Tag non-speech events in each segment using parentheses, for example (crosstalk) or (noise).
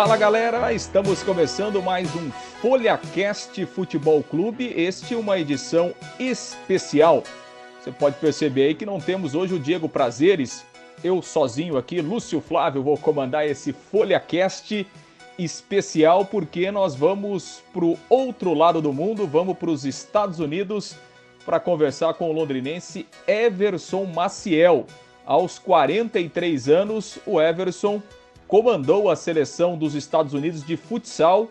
Fala galera, estamos começando mais um FolhaCast Futebol Clube. Este é uma edição especial. Você pode perceber aí que não temos hoje o Diego Prazeres. Eu sozinho aqui, Lúcio Flávio, vou comandar esse FolhaCast especial porque nós vamos para o outro lado do mundo, vamos para os Estados Unidos para conversar com o londrinense Everson Maciel. Aos 43 anos, o Everson comandou a seleção dos Estados Unidos de futsal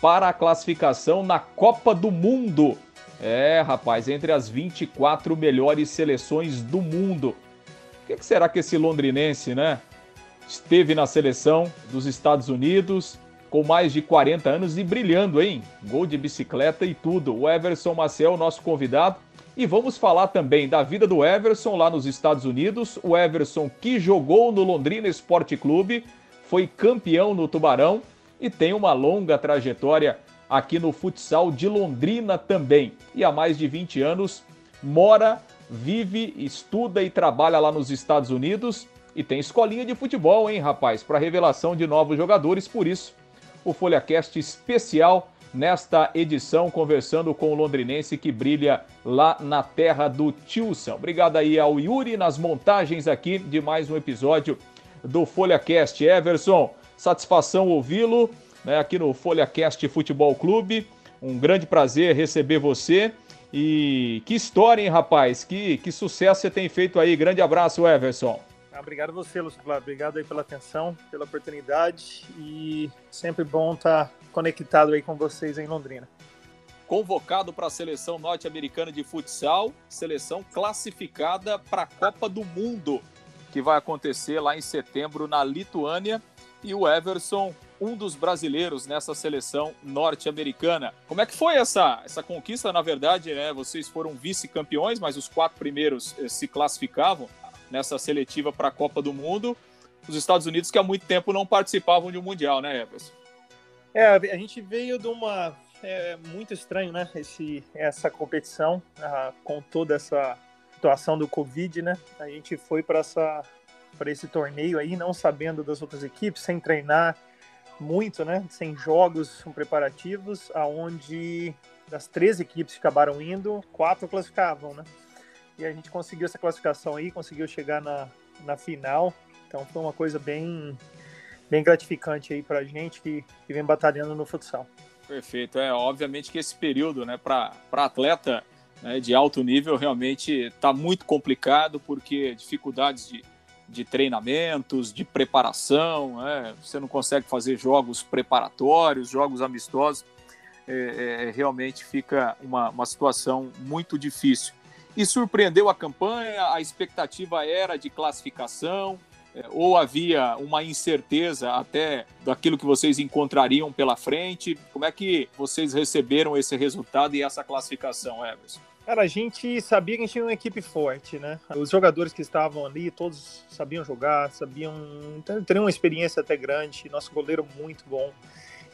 para a classificação na Copa do Mundo. É, rapaz, entre as 24 melhores seleções do mundo. O que, será que esse londrinense, né? Esteve na seleção dos Estados Unidos com mais de 40 anos e brilhando, hein? Gol de bicicleta e tudo. O Everson Maciel, nosso convidado. E vamos falar também da vida do Everson lá nos Estados Unidos. O Everson que jogou no Londrina Esporte Clube, foi campeão no Tubarão e tem uma longa trajetória aqui no futsal de Londrina também. E há mais de 20 anos mora, vive, estuda e trabalha lá nos Estados Unidos e tem escolinha de futebol, hein, rapaz, para revelação de novos jogadores. Por isso, o FolhaCast especial nesta edição, conversando com o londrinense que brilha lá na terra do Tilson. Obrigado aí ao Yuri nas montagens aqui de mais um episódio do FolhaCast. Everson, satisfação ouvi-lo né, aqui no FolhaCast Futebol Clube. Um grande prazer receber você. E que história, hein, rapaz? Que, que sucesso você tem feito aí. Grande abraço, Everson. Ah, obrigado você, Lúcio Flávio. Obrigado aí pela atenção, pela oportunidade e sempre bom estar conectado aí com vocês em Londrina. Convocado para a seleção norte-americana de futsal, seleção classificada para a Copa do Mundo que vai acontecer lá em setembro na Lituânia. E o Everson, um dos brasileiros nessa seleção norte-americana. Como é que foi essa, essa conquista? Na verdade, né, vocês foram vice-campeões, mas os quatro primeiros eh, se classificavam nessa seletiva para a Copa do Mundo. Os Estados Unidos, que há muito tempo não participavam de um Mundial, né, Everson? É, a gente veio de uma. É muito estranho, né? Esse, essa competição, ah, com toda essa situação do Covid, né? A gente foi para essa para esse torneio aí, não sabendo das outras equipes, sem treinar muito, né? Sem jogos preparativos, aonde das três equipes que acabaram indo, quatro classificavam, né? E a gente conseguiu essa classificação aí, conseguiu chegar na, na final. Então foi uma coisa bem bem gratificante aí para a gente que, que vem batalhando no futsal. Perfeito. É, obviamente que esse período, né, para atleta né, de alto nível realmente está muito complicado, porque dificuldades de, de treinamentos, de preparação, né, você não consegue fazer jogos preparatórios, jogos amistosos, é, é, realmente fica uma, uma situação muito difícil. E surpreendeu a campanha, a expectativa era de classificação, é, ou havia uma incerteza até daquilo que vocês encontrariam pela frente? Como é que vocês receberam esse resultado e essa classificação, Everson? Cara, a gente sabia que a gente tinha uma equipe forte, né? Os jogadores que estavam ali, todos sabiam jogar, sabiam. teriam uma experiência até grande, nosso goleiro muito bom.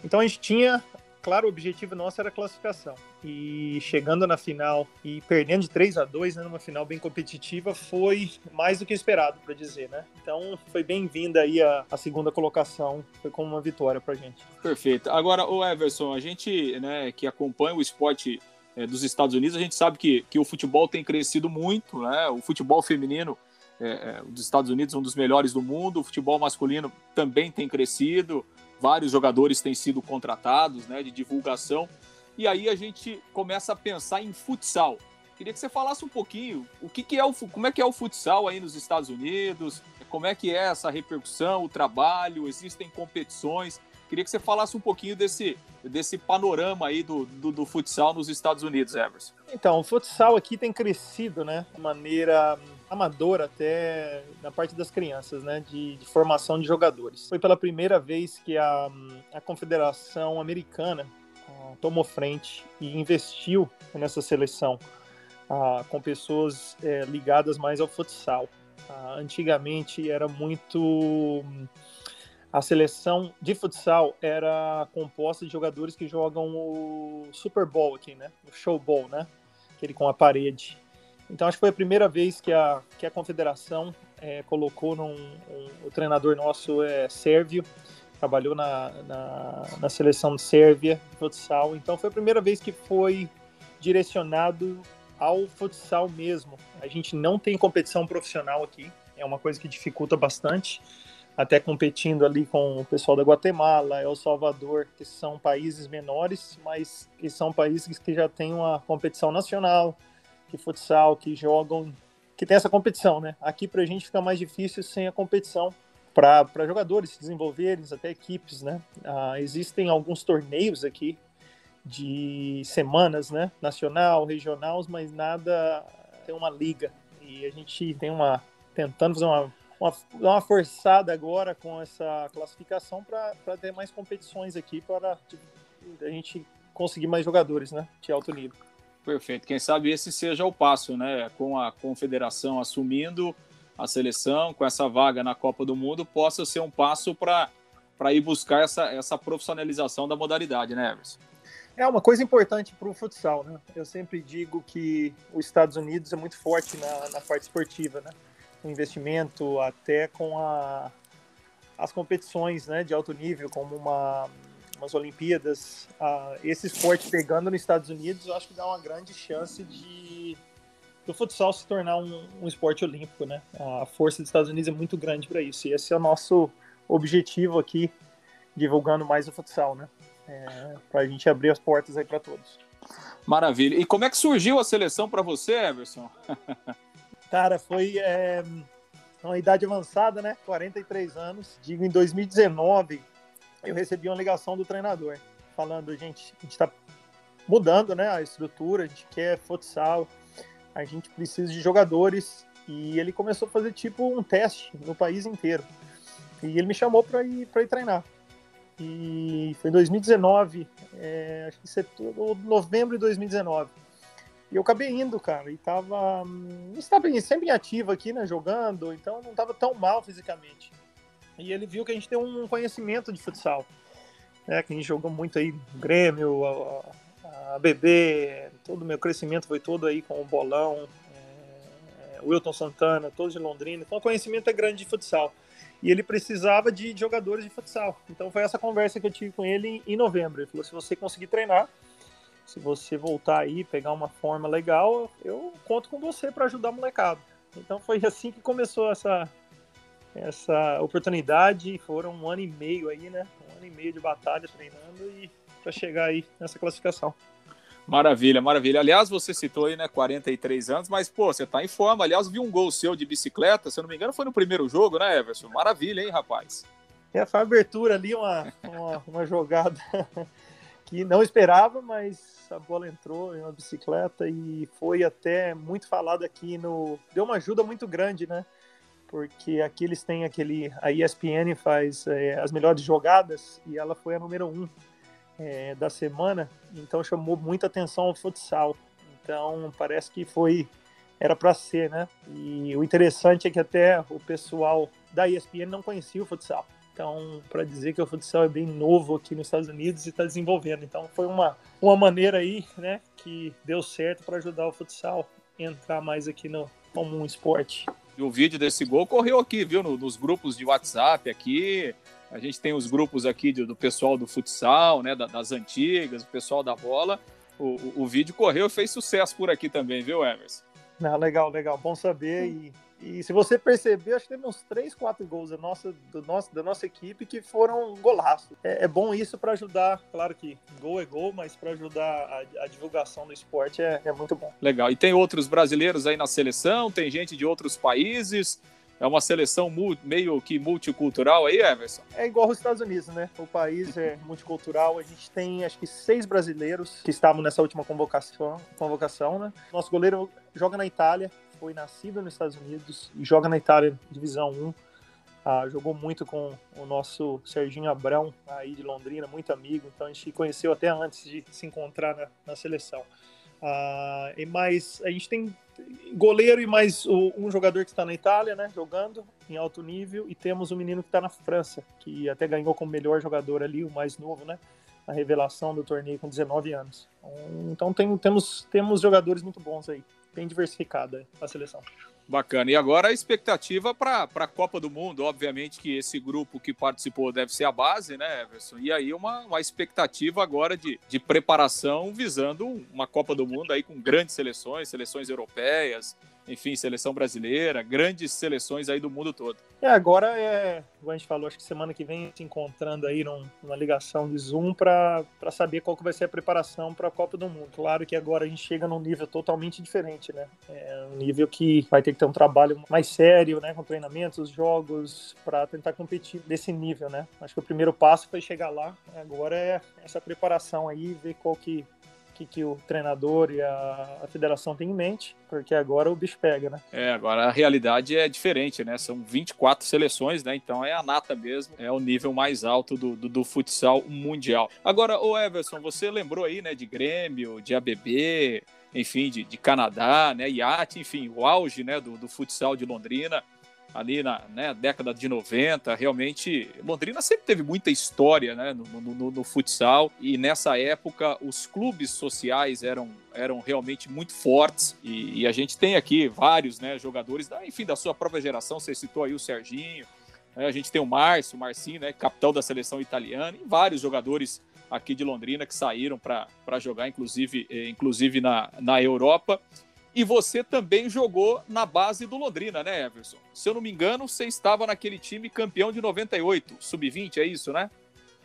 Então a gente tinha. Claro, o objetivo nosso era classificação. E chegando na final e perdendo de 3 a 2 né, numa final bem competitiva, foi mais do que esperado, para dizer, né? Então foi bem-vinda aí a, a, segunda colocação, foi como uma vitória pra gente. Perfeito. Agora, o Everson, a gente né, que acompanha o esporte é, dos Estados Unidos, a gente sabe que, que o futebol tem crescido muito, né? O futebol feminino é, é, dos Estados Unidos um dos melhores do mundo, o futebol masculino também tem crescido, vários jogadores têm sido contratados, né, de divulgação. E aí a gente começa a pensar em futsal. Queria que você falasse um pouquinho o que, que é o como é que é o futsal aí nos Estados Unidos, como é que é essa repercussão, o trabalho, existem competições. Queria que você falasse um pouquinho desse, desse panorama aí do, do, do, futsal nos Estados Unidos, Everson. Então, o futsal aqui tem crescido, né, de maneira amadora até na parte das crianças, né, de, de formação de jogadores. Foi pela primeira vez que a, a Confederação Americana uh, tomou frente e investiu nessa seleção uh, com pessoas uh, ligadas mais ao futsal. Ah, antigamente era muito a seleção de futsal era composta de jogadores que jogam o Super Bowl aqui, né? O Show Bowl, né? Aquele com a parede. Então acho que foi a primeira vez que a, que a confederação é, colocou num, um, o treinador nosso é sérvio trabalhou na, na, na seleção de Sérvia de futsal. Então foi a primeira vez que foi direcionado ao futsal mesmo. A gente não tem competição profissional aqui, é uma coisa que dificulta bastante. Até competindo ali com o pessoal da Guatemala, El Salvador, que são países menores, mas que são países que já têm uma competição nacional de futsal, que jogam, que tem essa competição, né? Aqui para a gente fica mais difícil sem a competição para jogadores se desenvolverem, até equipes, né? Ah, existem alguns torneios aqui de semanas, né? Nacional, regional, mas nada tem uma liga. E a gente tem uma tentando fazer uma uma, uma forçada agora com essa classificação para ter mais competições aqui para tipo, a gente conseguir mais jogadores, né? De alto nível. Perfeito. Quem sabe esse seja o passo, né? Com a confederação assumindo a seleção com essa vaga na Copa do Mundo possa ser um passo para ir buscar essa, essa profissionalização da modalidade, né, Everson? É uma coisa importante para o futsal, né? Eu sempre digo que os Estados Unidos é muito forte na, na parte esportiva, né? O investimento até com a, as competições né, de alto nível, como uma, umas Olimpíadas. Uh, esse esporte pegando nos Estados Unidos, eu acho que dá uma grande chance de do futsal se tornar um, um, esporte olímpico, né? A força dos Estados Unidos é muito grande para isso. E esse é o nosso objetivo aqui, divulgando mais o futsal, né? É, para a gente abrir as portas para todos. Maravilha. E como é que surgiu a seleção para você, Everson? (laughs) Cara, foi é, uma idade avançada, né? 43 anos. Digo, em 2019, eu recebi uma ligação do treinador falando, gente, a gente está mudando, né? A estrutura, a gente quer futsal a gente precisa de jogadores. E ele começou a fazer tipo um teste no país inteiro. E ele me chamou para ir, pra ir treinar. E foi em 2019, é, acho que setembro, novembro de 2019. E eu acabei indo, cara, e tava. Hum, estava sempre em ativo aqui, né, jogando, então não tava tão mal fisicamente. E ele viu que a gente tem um conhecimento de futsal, né, que a gente jogou muito aí Grêmio, a BB, todo o meu crescimento foi todo aí com o Bolão, é, Wilton Santana, todos de Londrina. Então o conhecimento é grande de futsal. E ele precisava de jogadores de futsal. Então foi essa conversa que eu tive com ele em novembro. Ele falou: se você conseguir treinar, se você voltar aí, pegar uma forma legal, eu conto com você para ajudar o molecado. Então foi (laughs) assim que começou essa, essa oportunidade. Foram um ano e meio aí, né? Um ano e meio de batalha treinando e para chegar aí nessa classificação. Maravilha, maravilha. Aliás, você citou aí, né, 43 anos, mas, pô, você tá em forma. Aliás, vi um gol seu de bicicleta, se eu não me engano, foi no primeiro jogo, né, Everson? Maravilha, hein, rapaz? É, foi a abertura ali, uma, uma, uma jogada (laughs) que não esperava, mas a bola entrou em uma bicicleta e foi até muito falado aqui no. Deu uma ajuda muito grande, né? Porque aqui eles têm aquele. A ESPN faz é, as melhores jogadas e ela foi a número um é, da semana, então chamou muita atenção o futsal. Então parece que foi era para ser, né? E o interessante é que até o pessoal da ESPN não conhecia o futsal. Então, para dizer que o futsal é bem novo aqui nos Estados Unidos e está desenvolvendo. Então, foi uma, uma maneira aí, né, que deu certo para ajudar o futsal a entrar mais aqui no, como um esporte. E o vídeo desse gol correu aqui, viu, nos grupos de WhatsApp aqui. A gente tem os grupos aqui do, do pessoal do futsal, né, das antigas, o pessoal da bola. O, o, o vídeo correu e fez sucesso por aqui também, viu, Emerson? Não, legal, legal. Bom saber. E, e se você perceber, acho que teve uns 3, 4 gols da nossa, do nosso, da nossa equipe que foram golaço. É, é bom isso para ajudar, claro que gol é gol, mas para ajudar a, a, divulgação do esporte é, é muito bom. Legal. E tem outros brasileiros aí na seleção, tem gente de outros países. É uma seleção meio que multicultural aí, Everson? É igual os Estados Unidos, né? O país é (laughs) multicultural. A gente tem, acho que, seis brasileiros que estavam nessa última convocação, convocação né? Nosso goleiro joga na Itália, foi nascido nos Estados Unidos e joga na Itália, Divisão 1. Ah, jogou muito com o nosso Serginho Abrão, aí de Londrina, muito amigo. Então a gente conheceu até antes de se encontrar na, na seleção. Ah, e mais, a gente tem goleiro e mais o, um jogador que está na Itália, né, jogando em alto nível, e temos um menino que está na França, que até ganhou como melhor jogador ali, o mais novo, né, a revelação do torneio com 19 anos. Então tem, temos, temos jogadores muito bons aí. Bem diversificada a seleção. Bacana. E agora a expectativa para a Copa do Mundo. Obviamente que esse grupo que participou deve ser a base, né, Everson? E aí uma, uma expectativa agora de, de preparação visando uma Copa do Mundo aí com grandes seleções, seleções europeias, enfim, seleção brasileira, grandes seleções aí do mundo todo. É, agora é, como a gente falou, acho que semana que vem se encontrando aí num, numa ligação de Zoom para saber qual que vai ser a preparação para a Copa do Mundo. Claro que agora a gente chega num nível totalmente diferente, né? É um nível que vai ter que ter um trabalho mais sério, né, com treinamentos, jogos, para tentar competir desse nível, né? Acho que o primeiro passo foi chegar lá. Agora é essa preparação aí, ver qual que que, que o treinador e a, a, federação têm em mente, porque agora o bicho pega, né? É, agora a realidade é diferente, né? São 24 seleções, né? Então é a nata mesmo, é o nível mais alto do, do, do futsal mundial. Agora, o Everson, você lembrou aí, né, de Grêmio, de ABB, enfim, de, de Canadá, né, IAT, enfim, o auge, né, do, do futsal de Londrina ali na né, década de 90. Realmente, Londrina sempre teve muita história né, no, no, no, futsal e nessa época os clubes sociais eram, eram realmente muito fortes e, e a gente tem aqui vários né, jogadores, da, enfim, da sua própria geração. Você citou aí o Serginho, né, a gente tem o Márcio, o Marcinho, né, capitão da seleção italiana e vários jogadores aqui de Londrina que saíram para jogar, inclusive, eh, inclusive na, na Europa. E você também jogou na base do Londrina, né, Everson? Se eu não me engano, você estava naquele time campeão de 98, sub-20, é isso, né?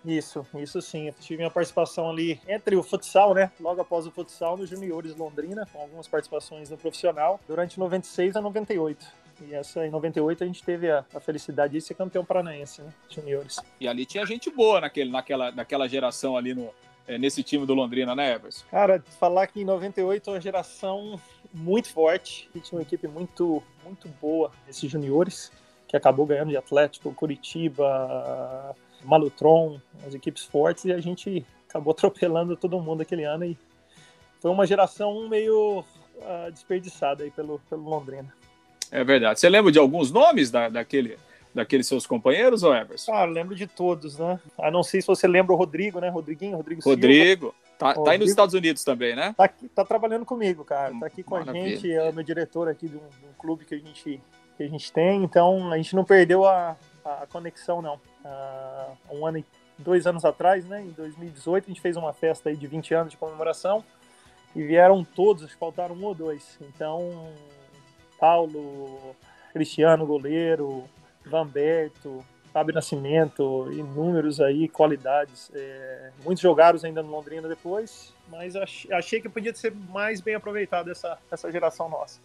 Isso, isso sim. Eu tive minha participação ali entre o futsal, né? Logo após o futsal, nos juniores Londrina, com algumas participações no profissional, durante 96 a 98. E essa em 98 a gente teve a, a felicidade de ser campeão paranaense, né? Juniores. E ali tinha gente boa naquele, naquela, naquela geração ali no, é, nesse time do Londrina, né, Everson? Cara, falar que em 98 é uma geração muito forte, e tinha uma equipe muito, muito boa, esses juniores, que acabou ganhando de Atlético, Curitiba, Malutron, as equipes fortes, e a gente acabou (laughs) atropelando todo mundo aquele ano e foi uma geração meio uh, desperdiçada aí pelo, pelo Londrina. É verdade. Você lembra de alguns nomes da, daquele, daqueles seus companheiros, ou Everson? Ah, lembro de todos, né? A não sei se você lembra o Rodrigo, né? Rodriguinho, Rodrigo Rodrigo. Silva. Tá, tá aí nos Estados Unidos também, né? Tá, aqui, tá trabalhando comigo, cara. Tá aqui com Maravilha. a gente, é o meu diretor aqui de um, de um, clube que a, gente, que a gente tem. Então, a gente não perdeu a, a conexão, não. Uh, um ano e dois anos atrás, né? Em 2018, a gente fez uma festa aí de 20 anos de comemoração e vieram todos, faltaram um ou dois. Então, Paulo, Cristiano, goleiro, Vanberto, Fábio Nascimento, inúmeros aí, qualidades. É, muitos jogaram ainda no Londrina depois, mas achei que podia ser mais bem aproveitado essa, essa geração nossa.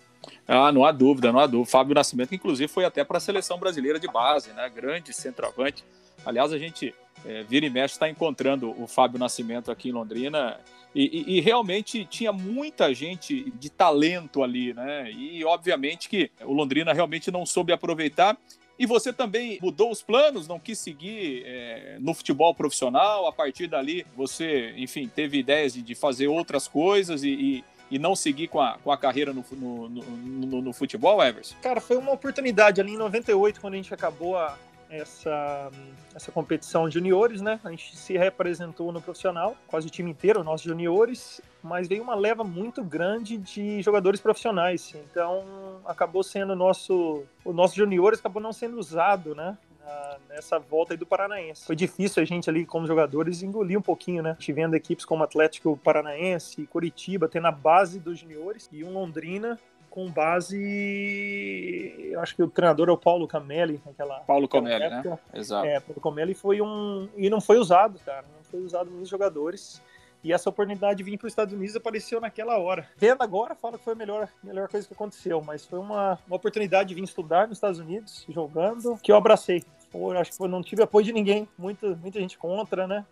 Ah, não há dúvida, não há dúvida. Fábio Nascimento, inclusive, foi até para a seleção brasileira de base, né? Grande centroavante. Aliás, a gente é, vira e mexe está encontrando o Fábio Nascimento aqui em Londrina e, e, e, realmente tinha muita gente de talento ali, né? E obviamente que o Londrina realmente não soube aproveitar e você também mudou os planos, não quis seguir é, no futebol profissional. A partir dali, você, enfim, teve ideias de, de fazer outras coisas e, e, e, não seguir com a, com a carreira no, no, no, no, futebol, Everson? Cara, foi uma oportunidade ali em 98, quando a gente acabou a, essa, essa competição juniores, né? A gente se representou no profissional, quase o time inteiro, nossos juniores, mas veio uma leva muito grande de jogadores profissionais. Então, acabou sendo o nosso, o nosso juniores acabou não sendo usado, né? nessa volta aí do Paranaense. Foi difícil a gente ali, como jogadores, engolir um pouquinho, né? Te vendo equipes como Atlético Paranaense, Curitiba, tendo a base dos juniores e um Londrina com base. Eu acho que o treinador é o Paulo Camelli. Naquela, Paulo Camelli, né? Exato. É, Paulo Camelli foi um. E não foi usado, cara. Não foi usado nos jogadores. E essa oportunidade de vir para os Estados Unidos apareceu naquela hora. Vendo agora, fala que foi a melhor, melhor coisa que aconteceu, mas foi uma, uma oportunidade de vir estudar nos Estados Unidos, jogando, que eu abracei. Pô, acho que não tive apoio de ninguém, muita, muita gente contra, né?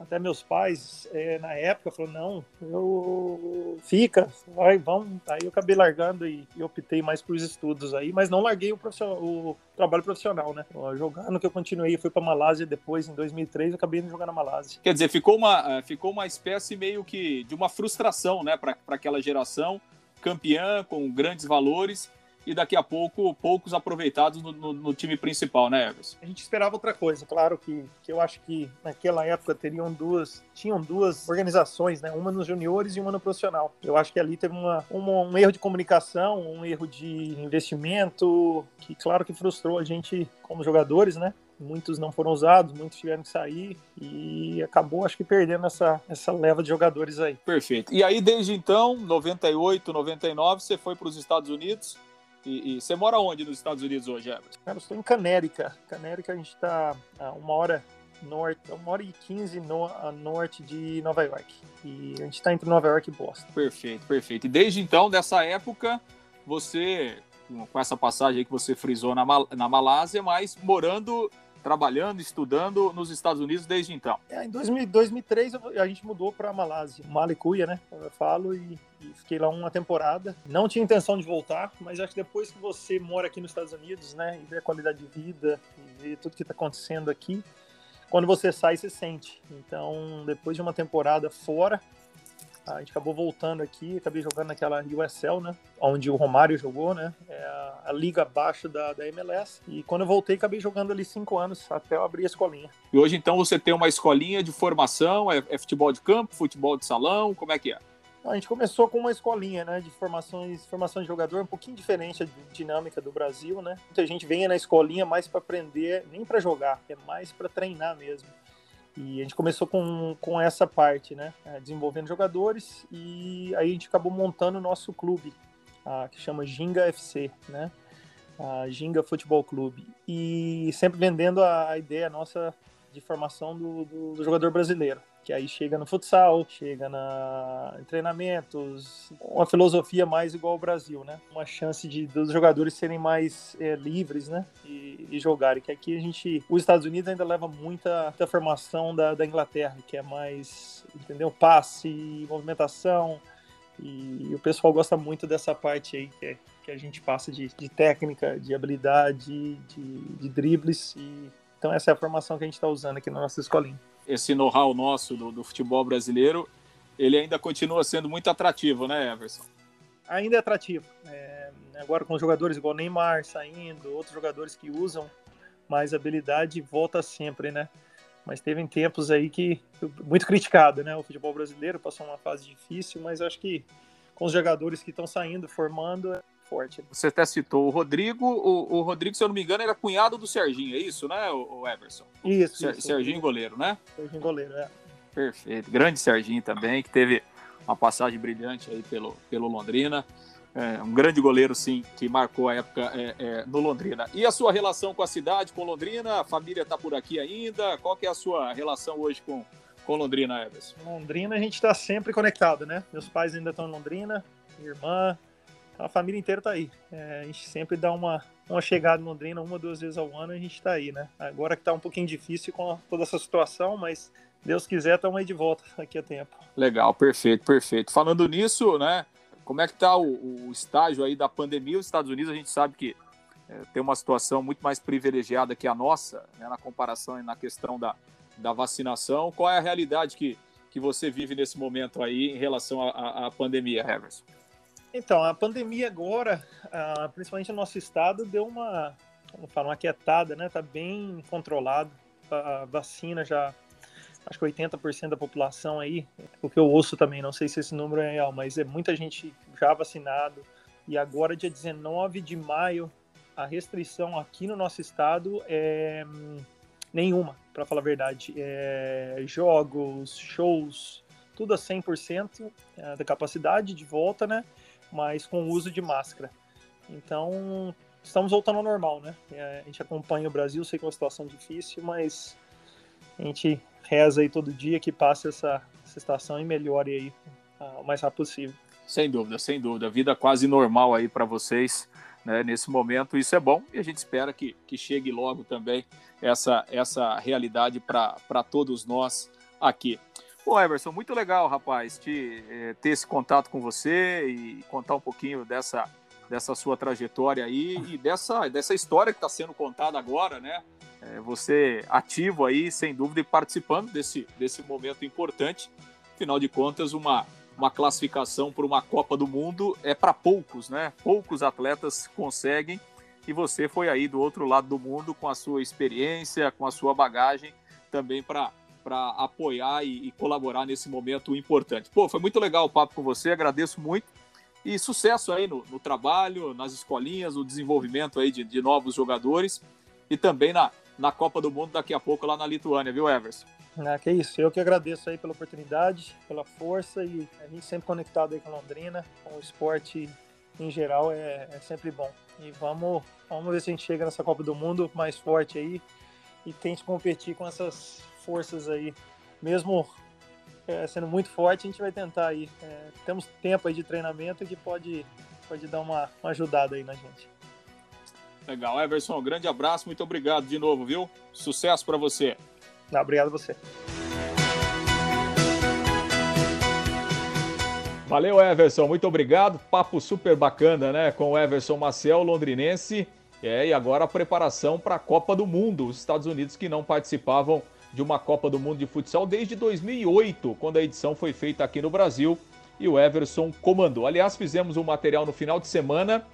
Até meus pais é, na época falaram não eu fica vai vamos. Aí eu acabei largando e, e optei mais por os estudos aí mas não larguei o, o trabalho profissional né? Jogando que eu continuei fui para Malásia depois em 2003 acabei indo jogar na Malásia. Quer dizer ficou uma é, ficou uma espécie meio que de uma frustração né para aquela geração campeã com grandes valores e daqui a pouco poucos aproveitados no, no, no time principal, né, Everson? A gente esperava outra coisa, claro que, que eu acho que naquela época teriam duas, tinham duas organizações, né? Uma nos juniores e uma no profissional. Eu acho que ali teve uma, uma, um erro de comunicação, um erro de investimento, que claro que frustrou a gente como jogadores, né? muitos não foram usados, muitos tiveram que sair e acabou, acho que, perdendo essa, essa leva de jogadores aí. Perfeito. E aí, desde então, 98, 99, você foi para os Estados Unidos. E, e, você mora onde nos Estados Unidos hoje, Everton? Cara, eu estou em Canérica. Canérica, a gente está a uma hora norte, uma hora e quinze no, a norte de Nova York. E a gente está entre Nova York e Boston. Perfeito, perfeito. E desde então, dessa época, você, com essa passagem aí que você frisou na, na Malásia, mas morando trabalhando, estudando nos Estados Unidos desde então? É, em 2000, 2003 a gente mudou para Malásia, Malicuia, né? Eu falo e, e, fiquei lá uma temporada. Não tinha intenção de voltar, mas acho que depois que você mora aqui nos Estados Unidos, né, e vê a qualidade de vida, e vê tudo que está acontecendo aqui, quando você sai, você sente. Então, depois de uma temporada fora, a gente acabou voltando aqui, acabei jogando naquela USL, né? Onde o Romário jogou, né? É a, a liga abaixo da, da, MLS. E quando eu voltei, acabei jogando ali cinco anos, até eu abrir a escolinha. E hoje, então, você tem uma escolinha de formação? É, é futebol de campo, futebol de salão? Como é que é? A gente começou com uma escolinha, né, de formações, formação de jogador um pouquinho diferente da dinâmica do Brasil, né? Muita gente vem na escolinha mais para aprender, nem para jogar, é mais para treinar mesmo. E a gente começou com, com essa parte, né? É, desenvolvendo jogadores e aí a gente acabou montando o nosso clube, a, que chama Ginga FC, né? A Ginga Futebol Clube. E sempre vendendo a, a ideia nossa de formação do, do, do jogador brasileiro que aí chega no futsal, chega na em treinamentos, uma filosofia mais igual ao Brasil, né? Uma chance de dos jogadores serem mais é, livres, né? E, e, jogarem. Que aqui a gente, os Estados Unidos ainda leva muita, muita formação da, da Inglaterra, que é mais, entendeu? Passe, movimentação. E, e o pessoal gosta muito dessa parte aí que, é, que a gente passa de, de técnica, de habilidade, de, de dribles. E, então essa é a formação que a gente está usando aqui na nossa escolinha esse know-how nosso do, do, futebol brasileiro, ele ainda continua sendo muito atrativo, né, Everson? Ainda é atrativo. É, agora com jogadores igual Neymar saindo, outros jogadores que usam mais habilidade, volta sempre, né? Mas teve tempos aí que muito criticado, né? O futebol brasileiro passou uma fase difícil, mas acho que com os jogadores que estão saindo, formando, forte. Você até citou o Rodrigo. O, o, Rodrigo, se eu não me engano, era cunhado do Serginho, é isso, né, o, o Everson? Isso, Ser, isso. Serginho goleiro, né? Serginho goleiro, é. Perfeito. Grande Serginho também, que teve uma passagem brilhante aí pelo, pelo Londrina. É, um grande goleiro, sim, que marcou a época é, é, no Londrina. E a sua relação com a cidade, com Londrina? A família está por aqui ainda? Qual que é a sua relação hoje com, com Londrina, Everson? Londrina a gente está sempre conectado, né? Meus pais ainda estão em Londrina, minha irmã, a família inteira tá aí. É, a gente sempre dá uma, uma chegada em Londrina uma, duas vezes ao ano a gente tá aí, né? Agora que tá um pouquinho difícil com toda essa situação, mas Deus quiser, estamos aí de volta aqui a tempo. Legal, perfeito, perfeito. Falando nisso, né? Como é que tá o, o estágio aí da pandemia? Os Estados Unidos, a gente sabe que é, tem uma situação muito mais privilegiada que a nossa, né, na comparação e na questão da, da vacinação. Qual é a realidade que, que você vive nesse momento aí em relação à pandemia, Heverson? Então, a pandemia agora, principalmente no nosso estado, deu uma, vamos falar, uma quietada, né? Tá bem controlado. A vacina já, acho que 80% da população aí, o que eu ouço também, não sei se esse número é real, mas é muita gente já vacinado. E agora, dia 19 de maio, a restrição aqui no nosso estado é nenhuma, para falar a verdade. É, jogos, shows, tudo a 100% é, da capacidade de volta, né? Mas com o uso de máscara. Então, estamos voltando ao normal, né? É, a gente acompanha o Brasil, sei que é uma situação difícil, mas a gente reza aí todo dia que passe essa, essa estação e melhore aí uh, o mais rápido possível. Sem dúvida, sem dúvida. Vida quase normal aí para vocês né, nesse momento. Isso é bom e a gente espera que, que chegue logo também essa, essa realidade para todos nós aqui. Pô, Everson, muito legal, rapaz, te, eh, ter esse contato com você e contar um pouquinho dessa, dessa sua trajetória aí e dessa, dessa história que está sendo contada agora, né? É, você ativo aí, sem dúvida, e participando desse, desse momento importante. Afinal de contas, uma, uma classificação para uma Copa do Mundo é para poucos, né? Poucos atletas conseguem e você foi aí do outro lado do mundo com a sua experiência, com a sua bagagem também para para apoiar e, e, colaborar nesse momento importante. Pô, foi muito legal o papo com você, agradeço muito e sucesso aí no, no trabalho, nas escolinhas, o desenvolvimento aí de, de, novos jogadores e também na, na Copa do Mundo daqui a pouco lá na Lituânia, viu, Everson? Ah, que isso, eu que agradeço aí pela oportunidade, pela força e a gente sempre conectado aí com Londrina, com o esporte em geral é, é sempre bom. E vamos, vamos ver se a gente chega nessa Copa do Mundo mais forte aí e tente competir com essas forças aí, mesmo é, sendo muito forte, a gente vai tentar aí. É, temos tempo aí de treinamento que pode, pode dar uma, uma ajudada aí na gente. Legal, Everson, um grande abraço, muito obrigado de novo, viu? Sucesso para você. Não, obrigado a você. Valeu, Everson, muito obrigado. Papo super bacana, né? Com o Everson Maciel, londrinense. É, e agora a preparação para a Copa do Mundo. Os Estados Unidos que não participavam de uma Copa do Mundo de futsal desde 2008, quando a edição foi feita aqui no Brasil e o Everson comandou. Aliás, fizemos um material no final de semana,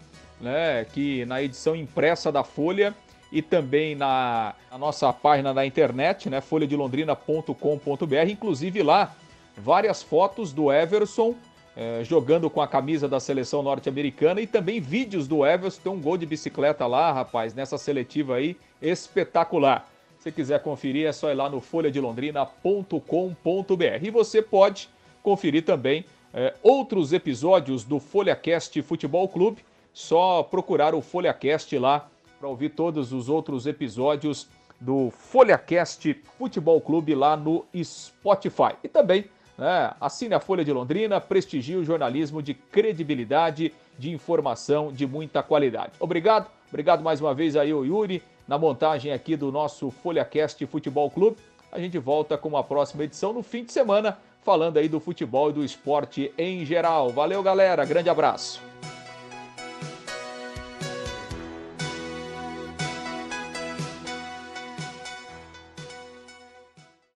né, que na edição impressa da Folha e também na, na nossa página da internet, né, folhadelondrina.com.br, inclusive lá várias fotos do Everson eh, jogando com a camisa da seleção norte-americana e também vídeos do Everson, tem um gol de bicicleta lá, rapaz, nessa seletiva aí, espetacular. Se quiser conferir, é só ir lá no folhadelondrina.com.br. E você pode conferir também é, outros episódios do FolhaCast Futebol Clube. Só procurar o FolhaCast lá para ouvir todos os outros episódios do FolhaCast Futebol Clube lá no Spotify. E também né, assine a Folha de Londrina, prestigie o jornalismo de credibilidade, de informação de muita qualidade. Obrigado, obrigado mais uma vez aí, o Yuri na montagem aqui do nosso FolhaCast Futebol Clube. A gente volta com uma próxima edição no fim de semana, falando aí do futebol e do esporte em geral. Valeu, galera. Grande abraço.